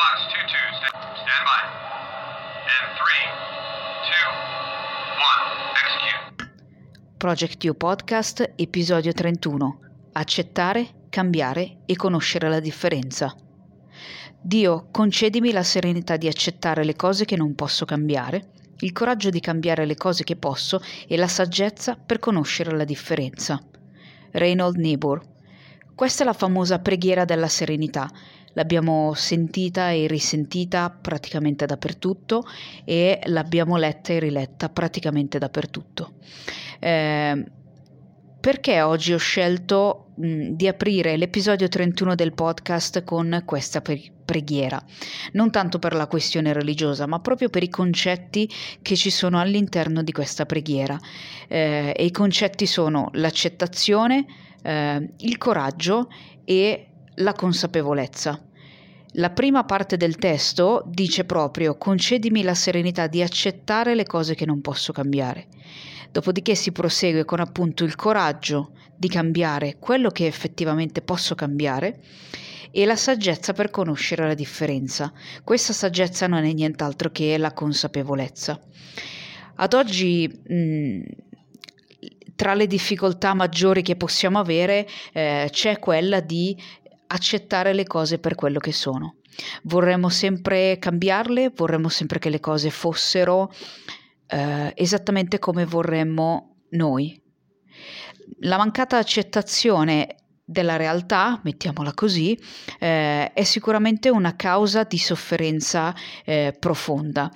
Fox 2-2, stand, stand by. In 3, 2, 1, execute. Project You Podcast, episodio 31. Accettare, cambiare e conoscere la differenza. Dio, concedimi la serenità di accettare le cose che non posso cambiare, il coraggio di cambiare le cose che posso e la saggezza per conoscere la differenza. Reynold Niebuhr. Questa è la famosa preghiera della serenità. L'abbiamo sentita e risentita praticamente dappertutto e l'abbiamo letta e riletta praticamente dappertutto. Eh, perché oggi ho scelto mh, di aprire l'episodio 31 del podcast con questa pre- preghiera? Non tanto per la questione religiosa, ma proprio per i concetti che ci sono all'interno di questa preghiera. Eh, e i concetti sono l'accettazione, eh, il coraggio e la consapevolezza. La prima parte del testo dice proprio concedimi la serenità di accettare le cose che non posso cambiare. Dopodiché si prosegue con appunto il coraggio di cambiare quello che effettivamente posso cambiare e la saggezza per conoscere la differenza. Questa saggezza non è nient'altro che la consapevolezza. Ad oggi mh, tra le difficoltà maggiori che possiamo avere eh, c'è quella di accettare le cose per quello che sono. Vorremmo sempre cambiarle, vorremmo sempre che le cose fossero eh, esattamente come vorremmo noi. La mancata accettazione della realtà, mettiamola così, eh, è sicuramente una causa di sofferenza eh, profonda.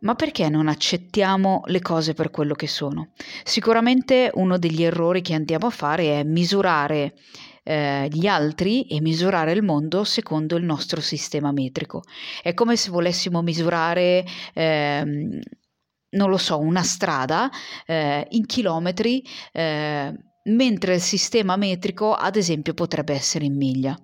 Ma perché non accettiamo le cose per quello che sono? Sicuramente uno degli errori che andiamo a fare è misurare eh, gli altri e misurare il mondo secondo il nostro sistema metrico. È come se volessimo misurare, eh, non lo so, una strada eh, in chilometri, eh, mentre il sistema metrico, ad esempio, potrebbe essere in miglia.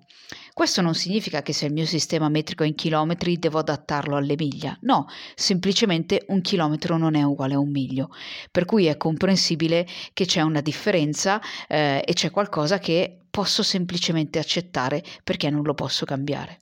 Questo non significa che se il mio sistema metrico è in chilometri devo adattarlo alle miglia, no, semplicemente un chilometro non è uguale a un miglio, per cui è comprensibile che c'è una differenza eh, e c'è qualcosa che posso semplicemente accettare perché non lo posso cambiare.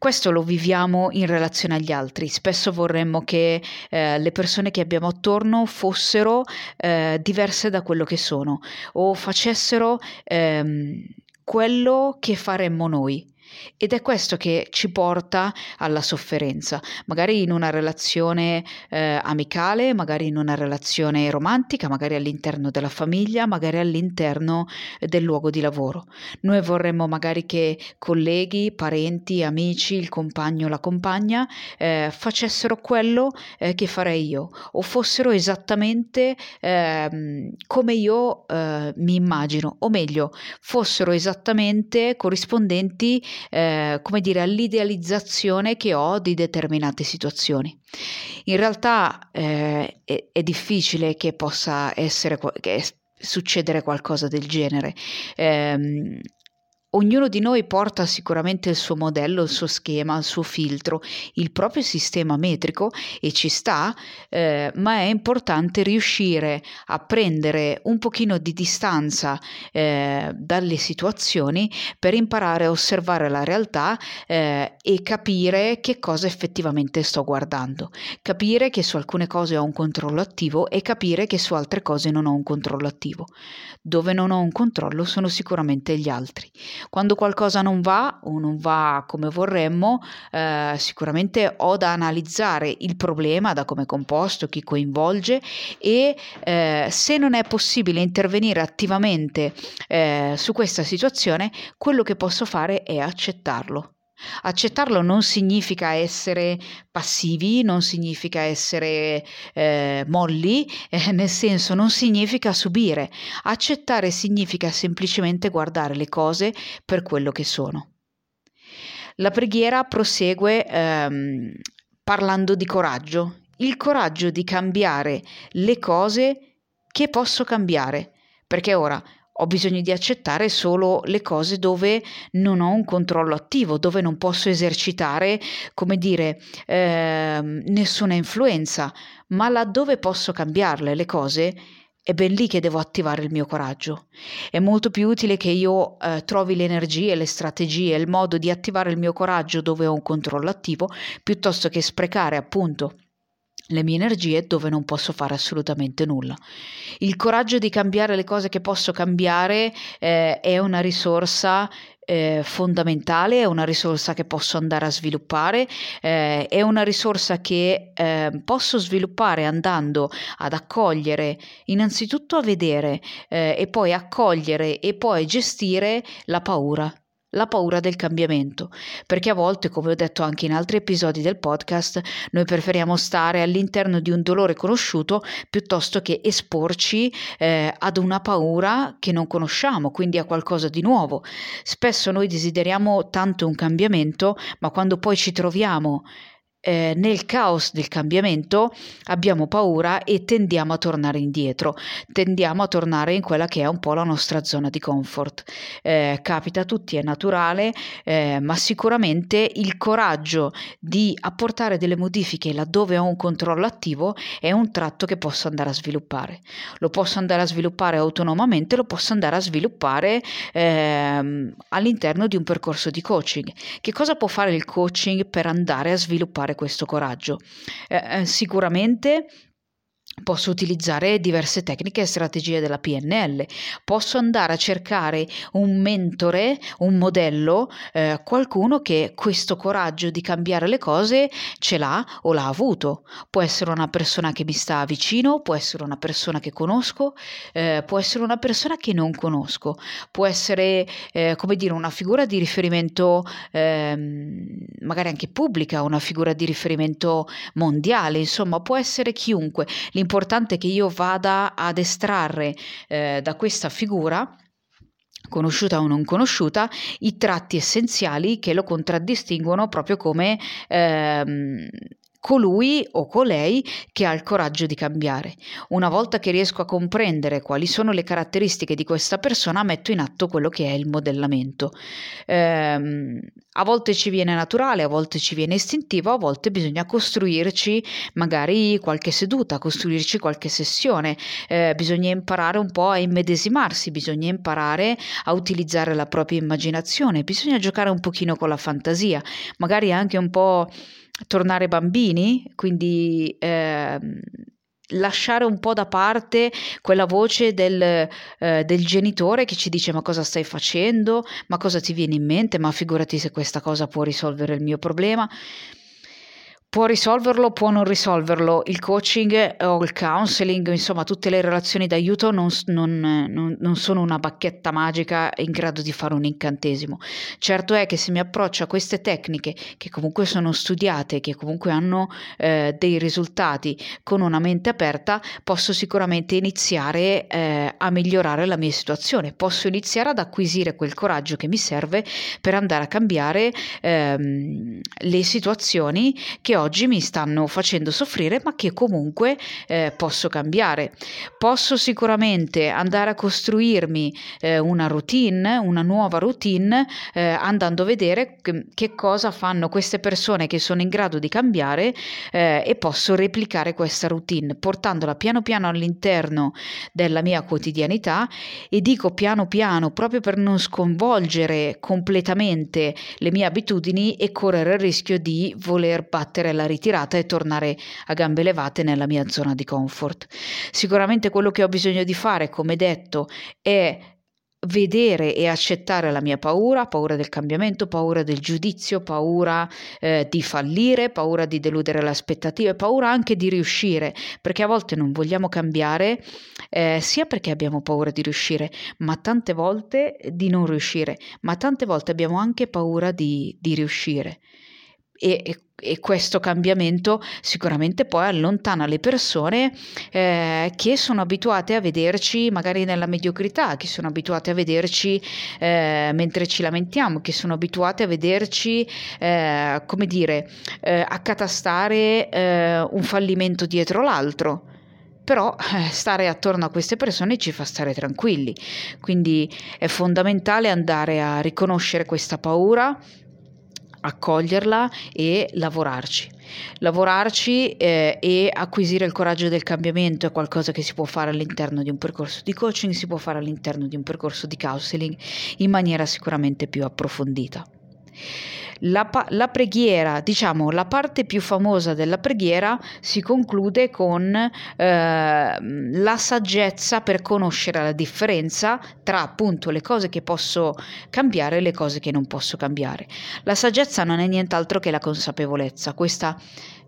Questo lo viviamo in relazione agli altri. Spesso vorremmo che eh, le persone che abbiamo attorno fossero eh, diverse da quello che sono o facessero ehm, quello che faremmo noi. Ed è questo che ci porta alla sofferenza, magari in una relazione eh, amicale, magari in una relazione romantica, magari all'interno della famiglia, magari all'interno del luogo di lavoro. Noi vorremmo magari che colleghi, parenti, amici, il compagno, la compagna eh, facessero quello eh, che farei io o fossero esattamente ehm, come io eh, mi immagino, o meglio, fossero esattamente corrispondenti eh, come dire, all'idealizzazione che ho di determinate situazioni. In realtà eh, è, è, difficile che possa essere, che succedere qualcosa del genere. Eh, Ognuno di noi porta sicuramente il suo modello, il suo schema, il suo filtro, il proprio sistema metrico e ci sta, eh, ma è importante riuscire a prendere un pochino di distanza eh, dalle situazioni per imparare a osservare la realtà eh, e capire che cosa effettivamente sto guardando, capire che su alcune cose ho un controllo attivo e capire che su altre cose non ho un controllo attivo. Dove non ho un controllo sono sicuramente gli altri. Quando qualcosa non va o non va come vorremmo, eh, sicuramente ho da analizzare il problema, da come è composto, chi coinvolge e eh, se non è possibile intervenire attivamente eh, su questa situazione, quello che posso fare è accettarlo. Accettarlo non significa essere passivi, non significa essere eh, molli, eh, nel senso non significa subire. Accettare significa semplicemente guardare le cose per quello che sono. La preghiera prosegue ehm, parlando di coraggio, il coraggio di cambiare le cose che posso cambiare, perché ora ho bisogno di accettare solo le cose dove non ho un controllo attivo, dove non posso esercitare, come dire, eh, nessuna influenza, ma laddove posso cambiarle le cose, è ben lì che devo attivare il mio coraggio. È molto più utile che io eh, trovi le energie, le strategie, il modo di attivare il mio coraggio dove ho un controllo attivo, piuttosto che sprecare appunto le mie energie dove non posso fare assolutamente nulla. Il coraggio di cambiare le cose che posso cambiare eh, è una risorsa eh, fondamentale, è una risorsa che posso andare a sviluppare, eh, è una risorsa che eh, posso sviluppare andando ad accogliere, innanzitutto a vedere eh, e poi accogliere e poi gestire la paura la paura del cambiamento, perché a volte, come ho detto anche in altri episodi del podcast, noi preferiamo stare all'interno di un dolore conosciuto piuttosto che esporci eh, ad una paura che non conosciamo, quindi a qualcosa di nuovo. Spesso noi desideriamo tanto un cambiamento, ma quando poi ci troviamo eh, nel caos del cambiamento abbiamo paura e tendiamo a tornare indietro, tendiamo a tornare in quella che è un po' la nostra zona di comfort. Eh, capita a tutti, è naturale, eh, ma sicuramente il coraggio di apportare delle modifiche laddove ho un controllo attivo è un tratto che posso andare a sviluppare. Lo posso andare a sviluppare autonomamente, lo posso andare a sviluppare ehm, all'interno di un percorso di coaching. Che cosa può fare il coaching per andare a sviluppare questo coraggio. Eh, eh, sicuramente Posso utilizzare diverse tecniche e strategie della PNL, posso andare a cercare un mentore, un modello, eh, qualcuno che questo coraggio di cambiare le cose ce l'ha o l'ha avuto. Può essere una persona che mi sta vicino, può essere una persona che conosco, eh, può essere una persona che non conosco, può essere eh, come dire una figura di riferimento ehm, magari anche pubblica, una figura di riferimento mondiale, insomma può essere chiunque. l'importante è che io vada ad estrarre eh, da questa figura conosciuta o non conosciuta, i tratti essenziali che lo contraddistinguono proprio come ehm, colui o colei che ha il coraggio di cambiare. Una volta che riesco a comprendere quali sono le caratteristiche di questa persona, metto in atto quello che è il modellamento. Ehm, a volte ci viene naturale, a volte ci viene istintivo, a volte bisogna costruirci magari qualche seduta, costruirci qualche sessione, eh, bisogna imparare un po' a immedesimarsi, bisogna imparare a utilizzare la propria immaginazione, bisogna giocare un pochino con la fantasia, magari anche un po' tornare bambini, quindi eh, lasciare un po' da parte quella voce del, eh, del, genitore che ci dice ma cosa stai facendo, ma cosa ti viene in mente, ma figurati se questa cosa può risolvere il mio problema. Può risolverlo, può non risolverlo. Il coaching o il counseling, insomma, tutte le relazioni d'aiuto non, non, non, sono una bacchetta magica in grado di fare un incantesimo. Certo è che se mi approccio a queste tecniche, che comunque sono studiate, che comunque hanno eh, dei risultati con una mente aperta, posso sicuramente iniziare eh, a migliorare la mia situazione. Posso iniziare ad acquisire quel coraggio che mi serve per andare a cambiare ehm, le situazioni che ho oggi mi stanno facendo soffrire ma che comunque eh, posso cambiare. Posso sicuramente andare a costruirmi eh, una routine, una nuova routine, eh, andando a vedere che, che, cosa fanno queste persone che sono in grado di cambiare eh, e posso replicare questa routine portandola piano piano all'interno della mia quotidianità e dico piano piano proprio per non sconvolgere completamente le mie abitudini e correre il rischio di voler battere la ritirata e tornare a gambe levate nella mia zona di comfort. Sicuramente quello che ho bisogno di fare, come detto, è vedere e accettare la mia paura, paura del cambiamento, paura del giudizio, paura eh, di fallire, paura di deludere le aspettative, paura anche di riuscire, perché a volte non vogliamo cambiare eh, sia perché abbiamo paura di riuscire, ma tante volte di non riuscire, ma tante volte abbiamo anche paura di, di riuscire e, e, e, questo cambiamento sicuramente poi allontana le persone eh, che sono abituate a vederci magari nella mediocrità, che sono abituate a vederci eh, mentre ci lamentiamo, che sono abituate a vederci, eh, come dire, eh, accatastare eh, un fallimento dietro l'altro però eh, stare attorno a queste persone ci fa stare tranquilli. Quindi è fondamentale andare a riconoscere questa paura, accoglierla e lavorarci. Lavorarci eh, e acquisire il coraggio del cambiamento è qualcosa che si può fare all'interno di un percorso di coaching, si può fare all'interno di un percorso di counseling in maniera sicuramente più approfondita. La, la, preghiera, diciamo, la parte più famosa della preghiera si conclude con eh, la saggezza per conoscere la differenza tra appunto le cose che posso cambiare e le cose che non posso cambiare. La saggezza non è nient'altro che la consapevolezza, questa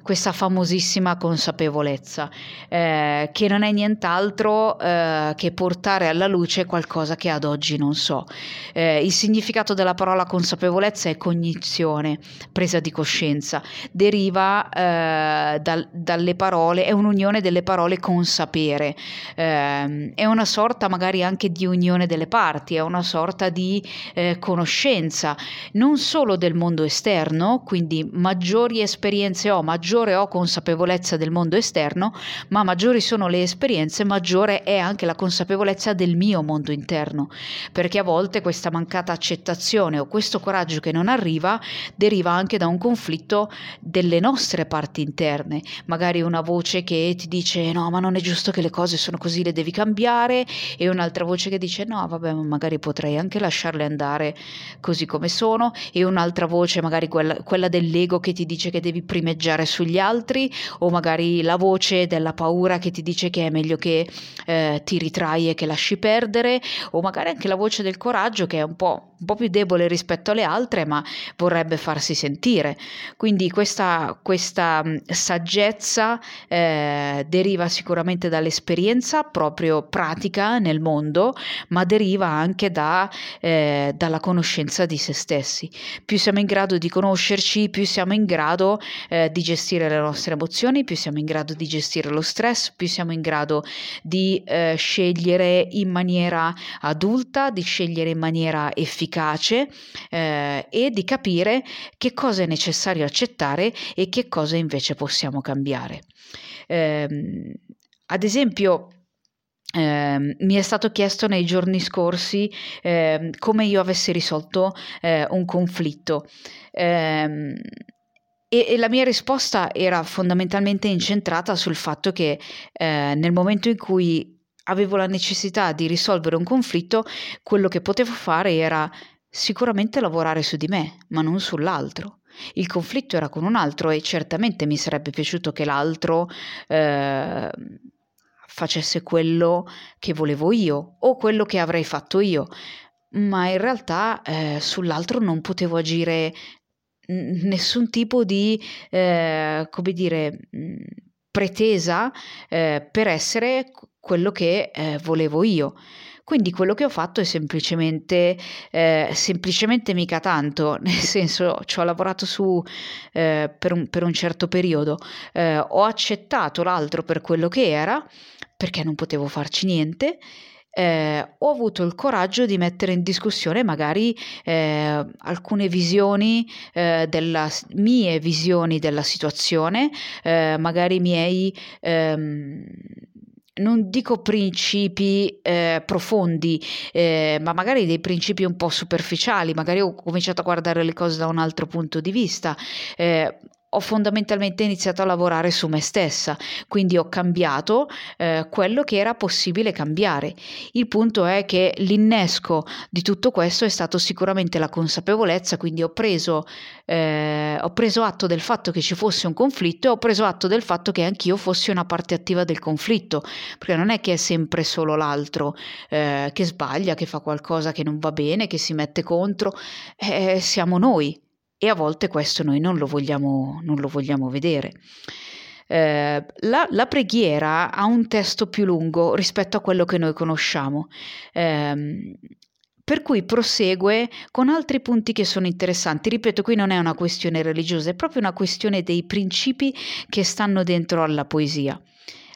questa famosissima consapevolezza, eh, che non è nient'altro eh, che portare alla luce qualcosa che ad oggi non so. Eh, il significato della parola consapevolezza è cognizione, presa di coscienza, deriva eh, dal, dalle parole, è un'unione delle parole con sapere, ehm, è una sorta magari anche di unione delle parti, è una sorta di eh, conoscenza, non solo del mondo esterno, quindi maggiori esperienze ho, maggiori maggiore ho consapevolezza del mondo esterno, ma maggiori sono le esperienze, maggiore è anche la consapevolezza del mio mondo interno, perché a volte questa mancata accettazione o questo coraggio che non arriva deriva anche da un conflitto delle nostre parti interne, magari una voce che ti dice no, ma non è giusto che le cose sono così, le devi cambiare. E un'altra voce che dice no, vabbè, magari potrei anche lasciarle andare così come sono. E un'altra voce, magari quella, quella dell'ego che ti dice che devi primeggiare su sugli altri o magari la voce della paura che ti dice che è meglio che eh, ti ritrai e che lasci perdere o magari anche la voce del coraggio che è un po', un po più debole rispetto alle altre ma vorrebbe farsi sentire. Quindi questa, questa mm, saggezza eh, deriva sicuramente dall'esperienza proprio pratica nel mondo ma deriva anche da, eh, dalla conoscenza di se stessi. Più siamo in grado di conoscerci, più siamo in grado eh, di gestire gestire le nostre emozioni, più siamo in grado di gestire lo stress, più siamo in grado di eh, scegliere in maniera adulta, di scegliere in maniera efficace eh, e di capire che cosa è necessario accettare e che cosa invece possiamo cambiare. Eh, ad esempio, eh, mi è stato chiesto nei giorni scorsi eh, come io avessi risolto eh, un conflitto. E, e, la mia risposta era fondamentalmente incentrata sul fatto che eh, nel momento in cui avevo la necessità di risolvere un conflitto, quello che potevo fare era sicuramente lavorare su di me, ma non sull'altro. Il conflitto era con un altro e certamente mi sarebbe piaciuto che l'altro eh, facesse quello che volevo io o quello che avrei fatto io, ma in realtà eh, sull'altro non potevo agire nessun tipo di, eh, come dire, pretesa eh, per essere quello che eh, volevo io. Quindi quello che ho fatto è semplicemente, eh, semplicemente mica tanto, nel senso ci ho lavorato su eh, per, un, per, un, certo periodo, eh, ho accettato l'altro per quello che era, perché non potevo farci niente, eh, ho avuto il coraggio di mettere in discussione magari eh, alcune visioni eh, della mie visioni della situazione, eh, magari miei ehm, non dico principi eh, profondi, eh, ma magari dei principi un po' superficiali, magari ho cominciato a guardare le cose da un altro punto di vista. Eh, ho fondamentalmente iniziato a lavorare su me stessa, quindi ho cambiato eh, quello che era possibile cambiare. Il punto è che l'innesco di tutto questo è stato sicuramente la consapevolezza, quindi ho preso, eh, ho preso atto del fatto che ci fosse un conflitto e ho preso atto del fatto che anch'io fossi una parte attiva del conflitto, perché non è che è sempre solo l'altro eh, che sbaglia, che fa qualcosa che non va bene, che si mette contro, eh, siamo noi e a volte questo noi non lo vogliamo, non lo vogliamo vedere. Eh, la, la, preghiera ha un testo più lungo rispetto a quello che noi conosciamo. Eh, per cui prosegue con altri punti che sono interessanti. Ripeto, qui non è una questione religiosa, è proprio una questione dei principi che stanno dentro alla poesia.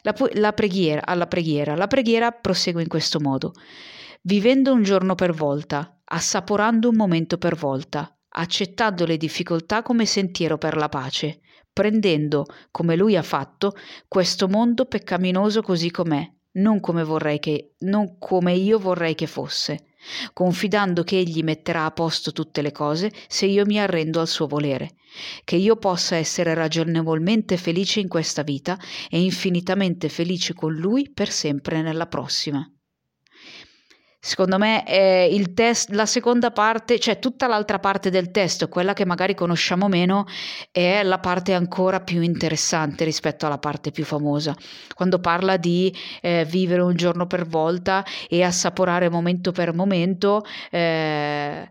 La, la preghiera, alla preghiera. La preghiera prosegue in questo modo. Vivendo un giorno per volta, assaporando un momento per volta, accettando le difficoltà come sentiero per la pace, prendendo, come lui ha fatto, questo mondo peccaminoso così com'è, non come, vorrei che, non come io vorrei che fosse. confidando che Egli metterà a posto tutte le cose se io mi arrendo al suo volere, che io possa essere ragionevolmente felice in questa vita e infinitamente felice con Lui per sempre nella prossima. Secondo me eh, test, la seconda parte, cioè tutta l'altra parte del testo, quella che magari conosciamo meno, è la parte ancora più interessante rispetto alla parte più famosa. Quando parla di eh, vivere un giorno per volta e assaporare momento per momento, eh,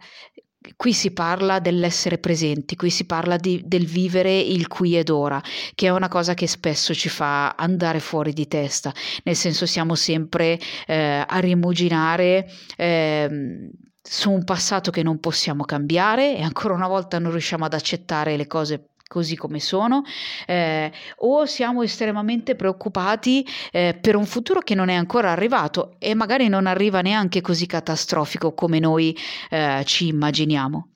qui si parla dell'essere presenti, qui si parla di, del vivere il qui ed ora, che è una cosa che spesso ci fa andare fuori di testa, nel senso siamo sempre eh, a rimuginare. Eh, su un passato che non possiamo cambiare e ancora una volta non riusciamo ad accettare le cose così come sono, eh, o siamo estremamente preoccupati eh, per un futuro che non è ancora arrivato e magari non arriva neanche così catastrofico come noi eh, ci immaginiamo.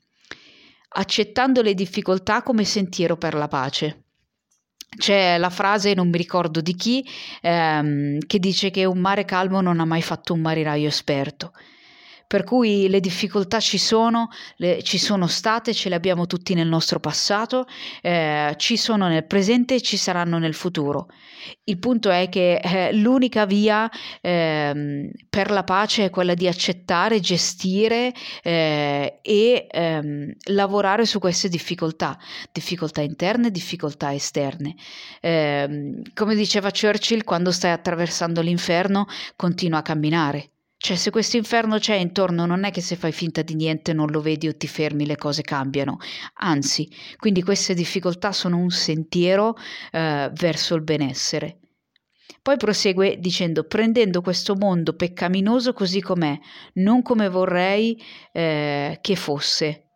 Accettando le difficoltà come sentiero per la pace. C'è la frase, non mi ricordo di chi, ehm, che dice che un mare calmo non ha mai fatto un marinaio esperto. Per cui le difficoltà ci sono, le, ci sono state, ce le abbiamo tutti nel nostro passato, eh, ci sono nel presente e ci saranno nel futuro. Il punto è che eh, l'unica via eh, per la pace è quella di accettare, gestire eh, e ehm, lavorare su queste difficoltà, difficoltà interne e difficoltà esterne. Ehm, come diceva Churchill, quando stai attraversando l'inferno, continua a camminare. Cioè, se questo inferno c'è intorno, non è che se fai finta di niente non lo vedi o ti fermi, le cose cambiano. Anzi, quindi queste difficoltà sono un sentiero eh, verso il benessere. Poi prosegue dicendo: prendendo questo mondo peccaminoso così com'è, non come vorrei eh, che fosse.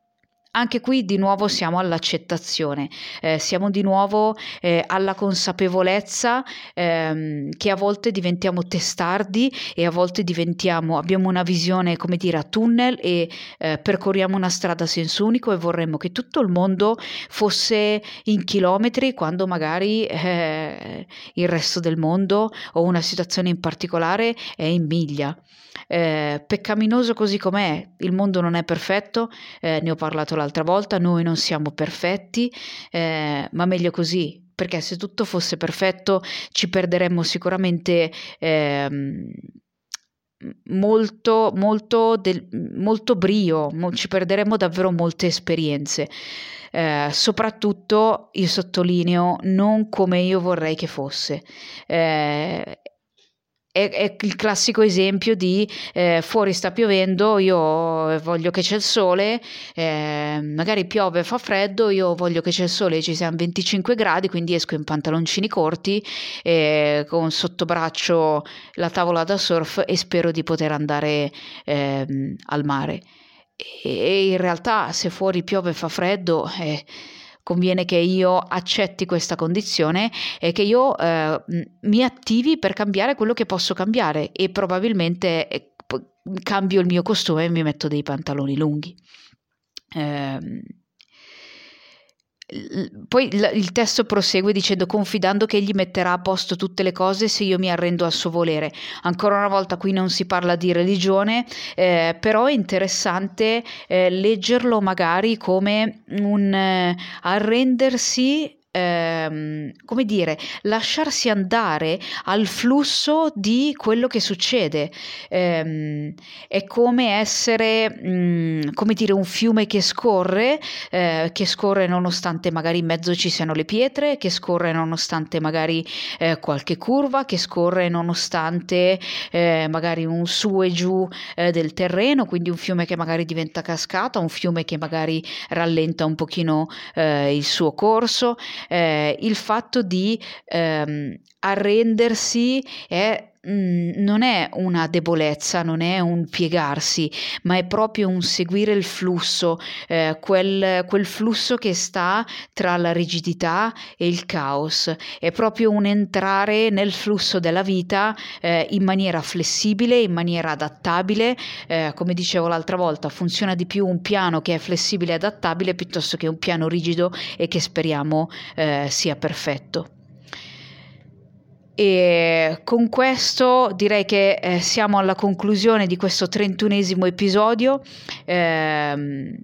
Anche qui di nuovo siamo all'accettazione, eh, siamo di nuovo eh, alla consapevolezza ehm, che a volte diventiamo testardi e a volte diventiamo, abbiamo una visione come dire a tunnel e eh, percorriamo una strada a senso unico e vorremmo che tutto il mondo fosse in chilometri quando magari eh, il resto del mondo o una situazione in particolare è in miglia eh, peccaminoso così com'è, il mondo non è perfetto, eh, ne ho parlato l'altra volta, noi non siamo perfetti, eh, ma meglio così, perché se tutto fosse perfetto ci perderemmo sicuramente ehm, molto, molto, del, molto brio, mo, ci perderemmo davvero molte esperienze. Eh, soprattutto, io sottolineo, non come io vorrei che fosse. Eh, è, è, il classico esempio di eh, fuori sta piovendo, io voglio che c'è il sole, eh, magari piove, fa freddo, io voglio che c'è il sole, ci siano 25 gradi, quindi esco in pantaloncini corti eh, con sotto braccio la tavola da surf e spero di poter andare ehm, al mare. E in realtà se fuori piove e fa freddo eh, conviene che io accetti questa condizione e che io eh, mi attivi per cambiare quello che posso cambiare e probabilmente eh, cambio il mio costume e mi metto dei pantaloni lunghi. Eh, poi il testo prosegue dicendo confidando che egli metterà a posto tutte le cose se io mi arrendo al suo volere. Ancora una volta qui non si parla di religione, eh, però è interessante eh, leggerlo magari come un eh, arrendersi ehm, come dire, lasciarsi andare al flusso di quello che succede. Ehm, è come essere, mh, mm, come dire, un fiume che scorre, eh, che scorre nonostante magari in mezzo ci siano le pietre, che scorre nonostante magari eh, qualche curva, che scorre nonostante eh, magari un su e giù eh, del terreno, quindi un fiume che magari diventa cascata, un fiume che magari rallenta un pochino eh, il suo corso eh, il fatto di ehm, arrendersi è Mm, non è una debolezza, non è un piegarsi, ma è proprio un seguire il flusso, eh, quel, quel, flusso che sta tra la rigidità e il caos. È proprio un entrare nel flusso della vita eh, in maniera flessibile, in maniera adattabile. Eh, come dicevo l'altra volta, funziona di più un piano che è flessibile e adattabile piuttosto che un piano rigido e che speriamo eh, sia perfetto. E con questo direi che eh, siamo alla conclusione di questo trentunesimo episodio. Eh,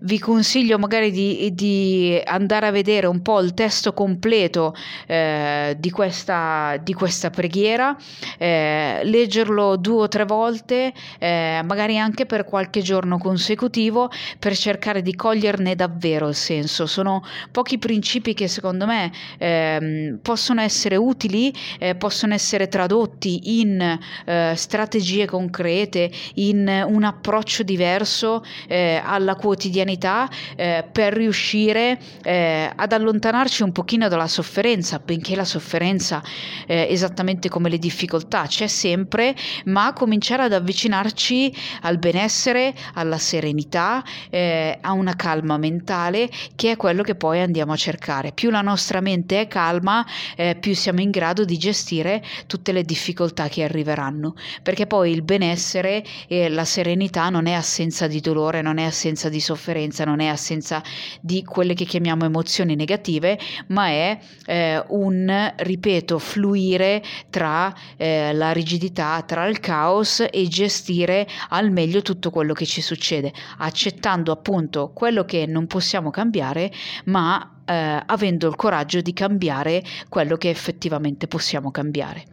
vi consiglio magari di, di, andare a vedere un po' il testo completo eh, di, questa, di, questa, preghiera, eh, leggerlo due o tre volte, eh, magari anche per qualche giorno consecutivo, per cercare di coglierne davvero il senso. Sono pochi principi che secondo me ehm, possono essere utili, eh, possono essere tradotti in eh, strategie concrete, in un approccio diverso eh, alla quotidianità quotidianità eh, per riuscire eh, ad allontanarci un pochino dalla sofferenza, benché la sofferenza, eh, esattamente come le difficoltà, c'è sempre, ma cominciare ad avvicinarci al benessere, alla serenità, eh, a una calma mentale, che è quello che poi andiamo a cercare. Più la nostra mente è calma, eh, più siamo in grado di gestire tutte le difficoltà che arriveranno, perché poi il benessere e la serenità non è assenza di dolore, non è assenza di sofferenza, sofferenza non è assenza di quelle che chiamiamo emozioni negative, ma è eh, un, ripeto, fluire tra eh, la rigidità, tra il caos e gestire al meglio tutto quello che ci succede, accettando appunto quello che non possiamo cambiare, ma eh, avendo il coraggio di cambiare quello che effettivamente possiamo cambiare.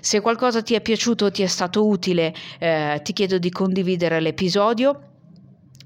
Se qualcosa ti è piaciuto o ti è stato utile, eh, ti chiedo di condividere l'episodio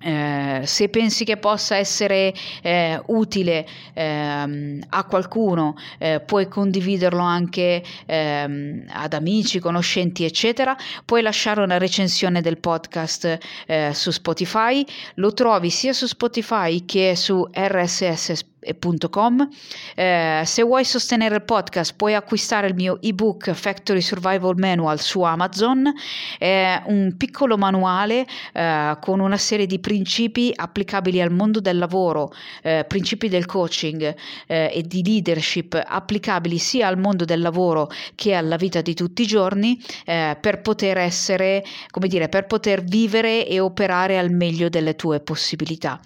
eh, se pensi che possa essere eh, utile ehm, a qualcuno, eh, puoi condividerlo anche ehm, ad amici, conoscenti, eccetera. Puoi lasciare una recensione del podcast eh, su Spotify. Lo trovi sia su Spotify che su RSS. Eh, se vuoi sostenere il podcast puoi acquistare il mio ebook Factory Survival Manual su Amazon, è un piccolo manuale eh, con una serie di principi applicabili al mondo del lavoro, eh, principi del coaching eh, e di leadership applicabili sia al mondo del lavoro che alla vita di tutti i giorni eh, per poter essere, come dire, per poter vivere e operare al meglio delle tue possibilità.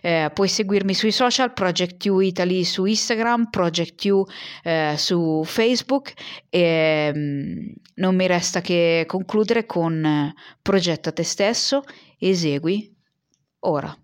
Eh, puoi seguirmi sui social, Project You Italy su Instagram, Project You eh, su Facebook e mh, mm, non mi resta che concludere con eh, progetta te stesso, esegui ora.